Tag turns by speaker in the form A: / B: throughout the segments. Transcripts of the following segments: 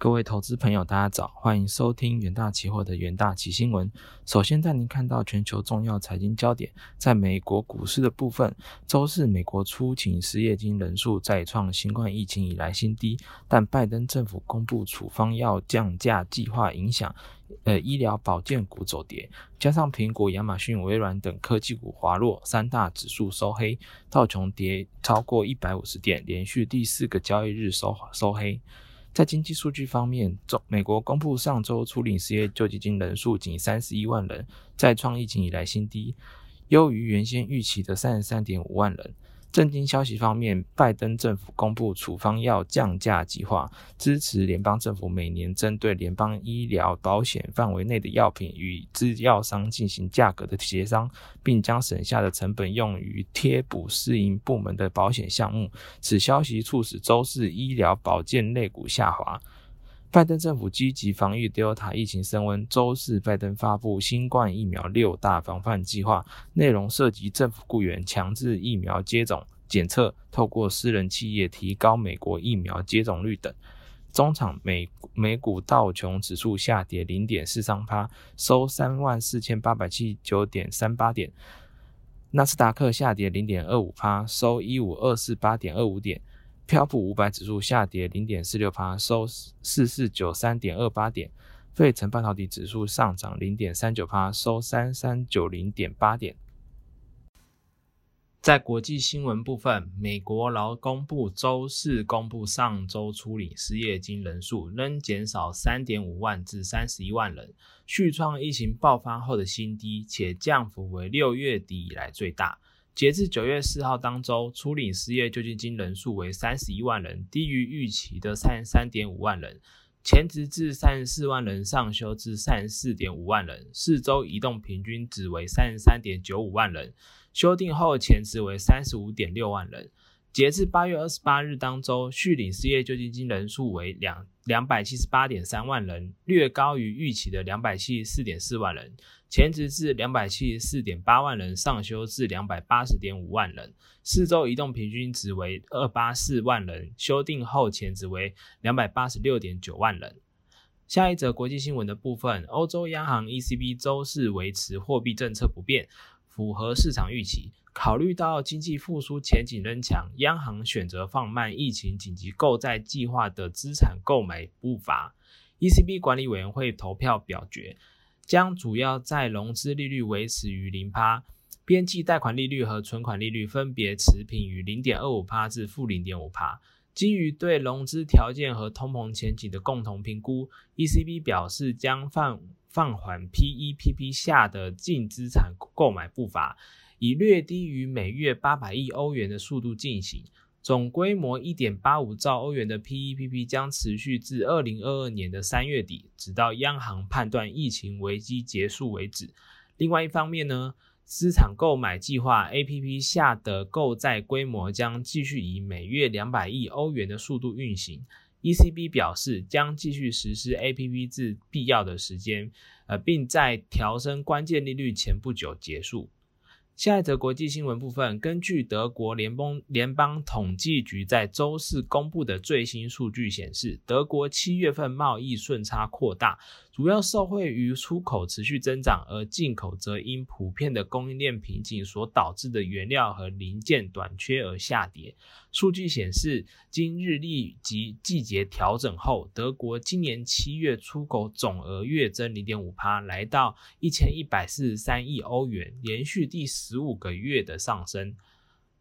A: 各位投资朋友，大家早，欢迎收听元大期货的元大期新闻。首先带您看到全球重要财经焦点，在美国股市的部分，周四美国初请失业金人数再创新冠疫情以来新低，但拜登政府公布处方药降价计划影响，呃，医疗保健股走跌，加上苹果、亚马逊、微软等科技股滑落，三大指数收黑，道琼跌超过一百五十点，连续第四个交易日收收黑。在经济数据方面，中美国公布上周处理失业救济金人数仅三十一万人，再创疫情以来新低，优于原先预期的三十三点五万人。震惊消息方面，拜登政府公布处方药降价计划，支持联邦政府每年针对联邦医疗保险范围内的药品与制药商进行价格的协商，并将省下的成本用于贴补私营部门的保险项目。此消息促使周四医疗保健类股下滑。拜登政府积极防御 Delta 疫情升温。周四，拜登发布新冠疫苗六大防范计划，内容涉及政府雇员强制疫苗接种、检测，透过私人企业提高美国疫苗接种率等。中场美美股道琼指数下跌零点四三趴，收三万四千八百七十九点三八点。纳斯达克下跌零点二五趴，收一五二四八点二五点。标普五百指数下跌零点四六%，收四四九三点二八点。费城半导体指数上涨零点三九%，收三三九零点八点。在国际新闻部分，美国劳工部周四公布上周初领失业金人数仍减少三点五万至三十一万人，续创疫情爆发后的新低，且降幅为六月底以来最大。截至九月四号当周，初领失业救济金人数为三十一万人，低于预期的三十三点五万人。前值至三十四万人，上修至三十四点五万人。四周移动平均值为三十三点九五万人，修订后前值为三十五点六万人。截至八月二十八日当周，续领失业救济金人数为两两百七十八点三万人，略高于预期的两百七十四点四万人，前值至两百七十四点八万人，上修至两百八十点五万人。四周移动平均值为二八四万人，修订后前值为两百八十六点九万人。下一则国际新闻的部分，欧洲央行 ECB 周四维持货币政策不变，符合市场预期。考虑到经济复苏前景仍强，央行选择放慢疫情紧急购债计划的资产购买步伐。ECB 管理委员会投票表决，将主要在融资利率维持于零趴，边际贷款利率和存款利率分别持平于零点二五趴至负零点五趴。基于对融资条件和通膨前景的共同评估，ECB 表示将放放缓 PEPP 下的净资产购买步伐。以略低于每月八百亿欧元的速度进行，总规模一点八五兆欧元的 PEPP 将持续至二零二二年的三月底，直到央行判断疫情危机结束为止。另外一方面呢，资产购买计划 APP 下的购债规模将继续以每月两百亿欧元的速度运行。ECB 表示将继续实施 APP 至必要的时间，呃，并在调升关键利率前不久结束。下一则国际新闻部分，根据德国联邦联邦统计局在周四公布的最新数据显示，德国七月份贸易顺差扩大。主要受惠于出口持续增长，而进口则因普遍的供应链瓶颈所导致的原料和零件短缺而下跌。数据显示，经日历及季节调整后，德国今年七月出口总额月增零点五来到一千一百四十三亿欧元，连续第十十五个月的上升，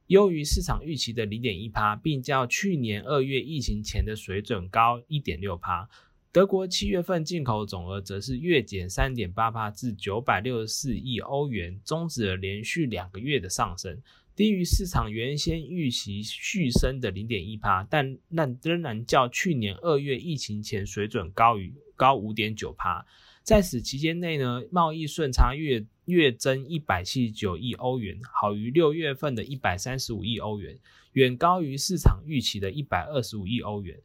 A: 优于市场预期的零点一趴并较去年二月疫情前的水准高一点六趴。德国七月份进口总额则是月减三点八帕至九百六十四亿欧元，终止了连续两个月的上升，低于市场原先预期续升的零点一帕，但但仍然较去年二月疫情前水准高于高五点九帕。在此期间内呢，贸易顺差月月增一百七十九亿欧元，好于六月份的一百三十五亿欧元，远高于市场预期的一百二十五亿欧元。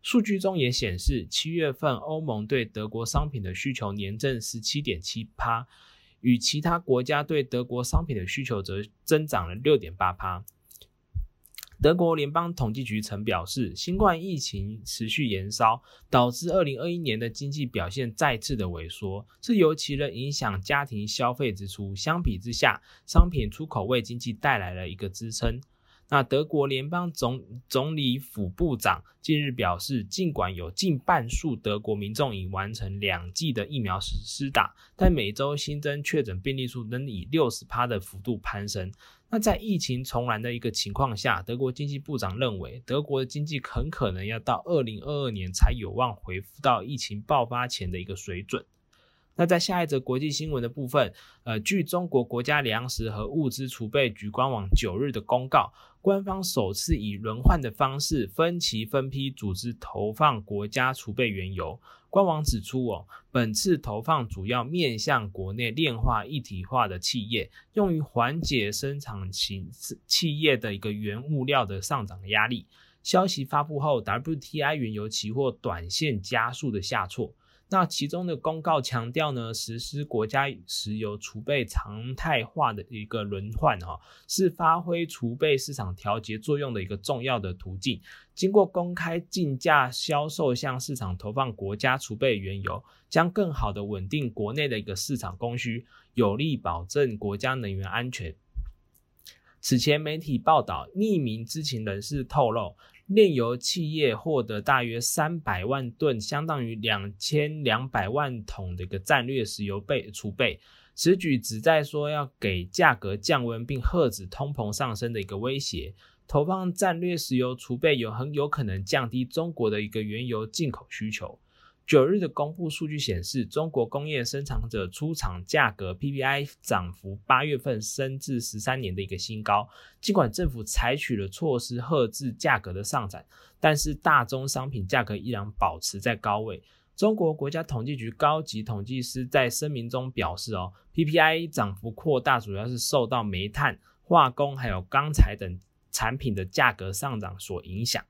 A: 数据中也显示，七月份欧盟对德国商品的需求年增十七点七趴，与其他国家对德国商品的需求则增长了六点八趴。德国联邦统计局曾表示，新冠疫情持续延烧，导致二零二一年的经济表现再次的萎缩，这尤其的影响家庭消费支出。相比之下，商品出口为经济带来了一个支撑。那德国联邦总总理府部长近日表示，尽管有近半数德国民众已完成两剂的疫苗实施打，但每周新增确诊病例数仍以六十趴的幅度攀升。那在疫情重燃的一个情况下，德国经济部长认为，德国的经济很可能要到二零二二年才有望恢复到疫情爆发前的一个水准。那在下一则国际新闻的部分，呃，据中国国家粮食和物资储备局官网九日的公告，官方首次以轮换的方式分期分批组织投放国家储备原油。官网指出，哦，本次投放主要面向国内炼化一体化的企业，用于缓解生产型企业的一个原物料的上涨压力。消息发布后，WTI 原油期货短线加速的下挫。那其中的公告强调呢，实施国家石油储备常态化的一个轮换哈，是发挥储备市场调节作用的一个重要的途径。经过公开竞价销售向市场投放国家储备原油，将更好的稳定国内的一个市场供需，有力保证国家能源安全。此前媒体报道，匿名知情人士透露。炼油企业获得大约三百万吨，相当于两千两百万桶的一个战略石油备储备。此举旨在说要给价格降温，并遏止通膨上升的一个威胁。投放战略石油储备有很有可能降低中国的一个原油进口需求。九日的公布数据显示，中国工业生产者出厂价格 PPI 涨幅八月份升至十三年的一个新高。尽管政府采取了措施遏制价格的上涨，但是大宗商品价格依然保持在高位。中国国家统计局高级统计师在声明中表示：“哦，PPI 涨幅扩大主要是受到煤炭、化工还有钢材等产品的价格上涨所影响。”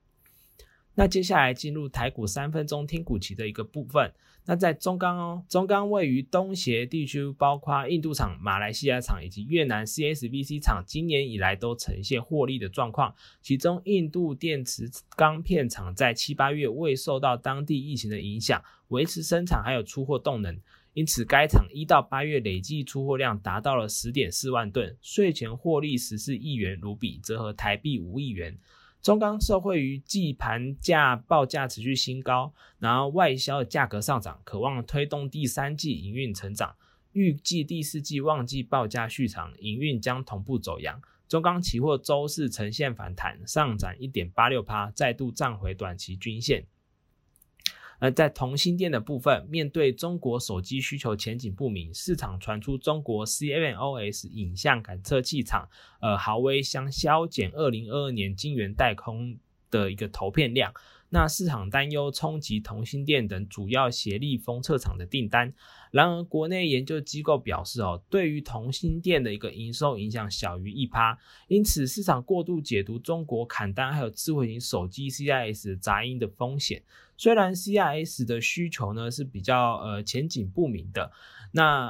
A: 那接下来进入台股三分钟听股期的一个部分。那在中钢哦，中钢位于东协地区，包括印度厂、马来西亚厂以及越南 CSBC 厂，今年以来都呈现获利的状况。其中，印度电池钢片厂在七八月未受到当地疫情的影响，维持生产还有出货动能，因此该厂一到八月累计出货量达到了十点四万吨，税前获利十四亿元卢比，折合台币五亿元。中钢受惠于季盘价报价持续新高，然后外销的价格上涨，渴望推动第三季营运成长。预计第四季旺季报价续长，营运将同步走阳。中钢期货周四呈现反弹，上涨一点八六趴，再度站回短期均线。而在同心电的部分，面对中国手机需求前景不明，市场传出中国 CMOS 影像感测器厂，呃，豪威将削减二零二二年晶圆代工的一个投片量。那市场担忧冲击同心电等主要协力封测厂的订单。然而，国内研究机构表示，哦，对于同心电的一个营收影响小于一趴，因此市场过度解读中国砍单还有智慧型手机 CIS 杂音的风险。虽然 CIS 的需求呢是比较呃前景不明的，那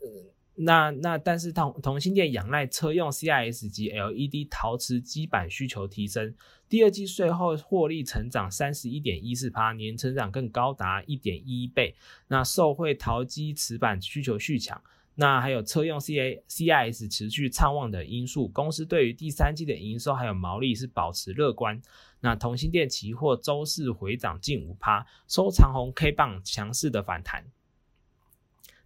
A: 呃。那那但是同同心电仰赖车用 CIS 及 LED 陶瓷基板需求提升，第二季税后获利成长三十一点一四趴，年成长更高达一点一倍。那受惠陶基瓷板需求续强，那还有车用 CA CIS 持续畅旺的因素，公司对于第三季的营收还有毛利是保持乐观。那同心电期货周四回涨近五趴，收长红 K 棒强势的反弹。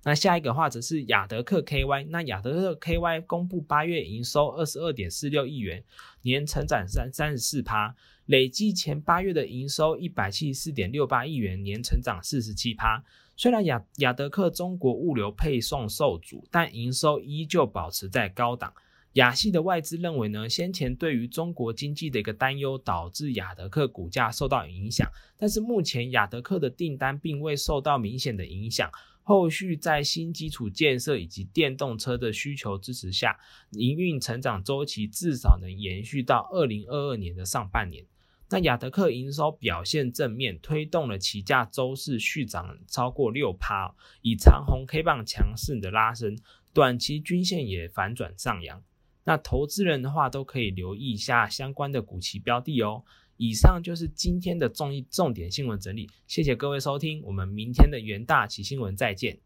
A: 那下一个话则是雅德克 KY，那雅德克 KY 公布八月营收二十二点四六亿元，年成长三三十四趴，累计前八月的营收一百七十四点六八亿元，年成长四十七趴。虽然雅雅德克中国物流配送受阻，但营收依旧保持在高档。亚系的外资认为呢，先前对于中国经济的一个担忧导致雅德克股价受到影响，但是目前雅德克的订单并未受到明显的影响。后续在新基础建设以及电动车的需求支持下，营运成长周期至少能延续到二零二二年的上半年。那亚德克营收表现正面，推动了期价周四续涨超过六趴，以长红 K 棒强势的拉升，短期均线也反转上扬。那投资人的话都可以留意一下相关的股期标的哦。以上就是今天的综艺重点新闻整理，谢谢各位收听，我们明天的元大旗新闻再见。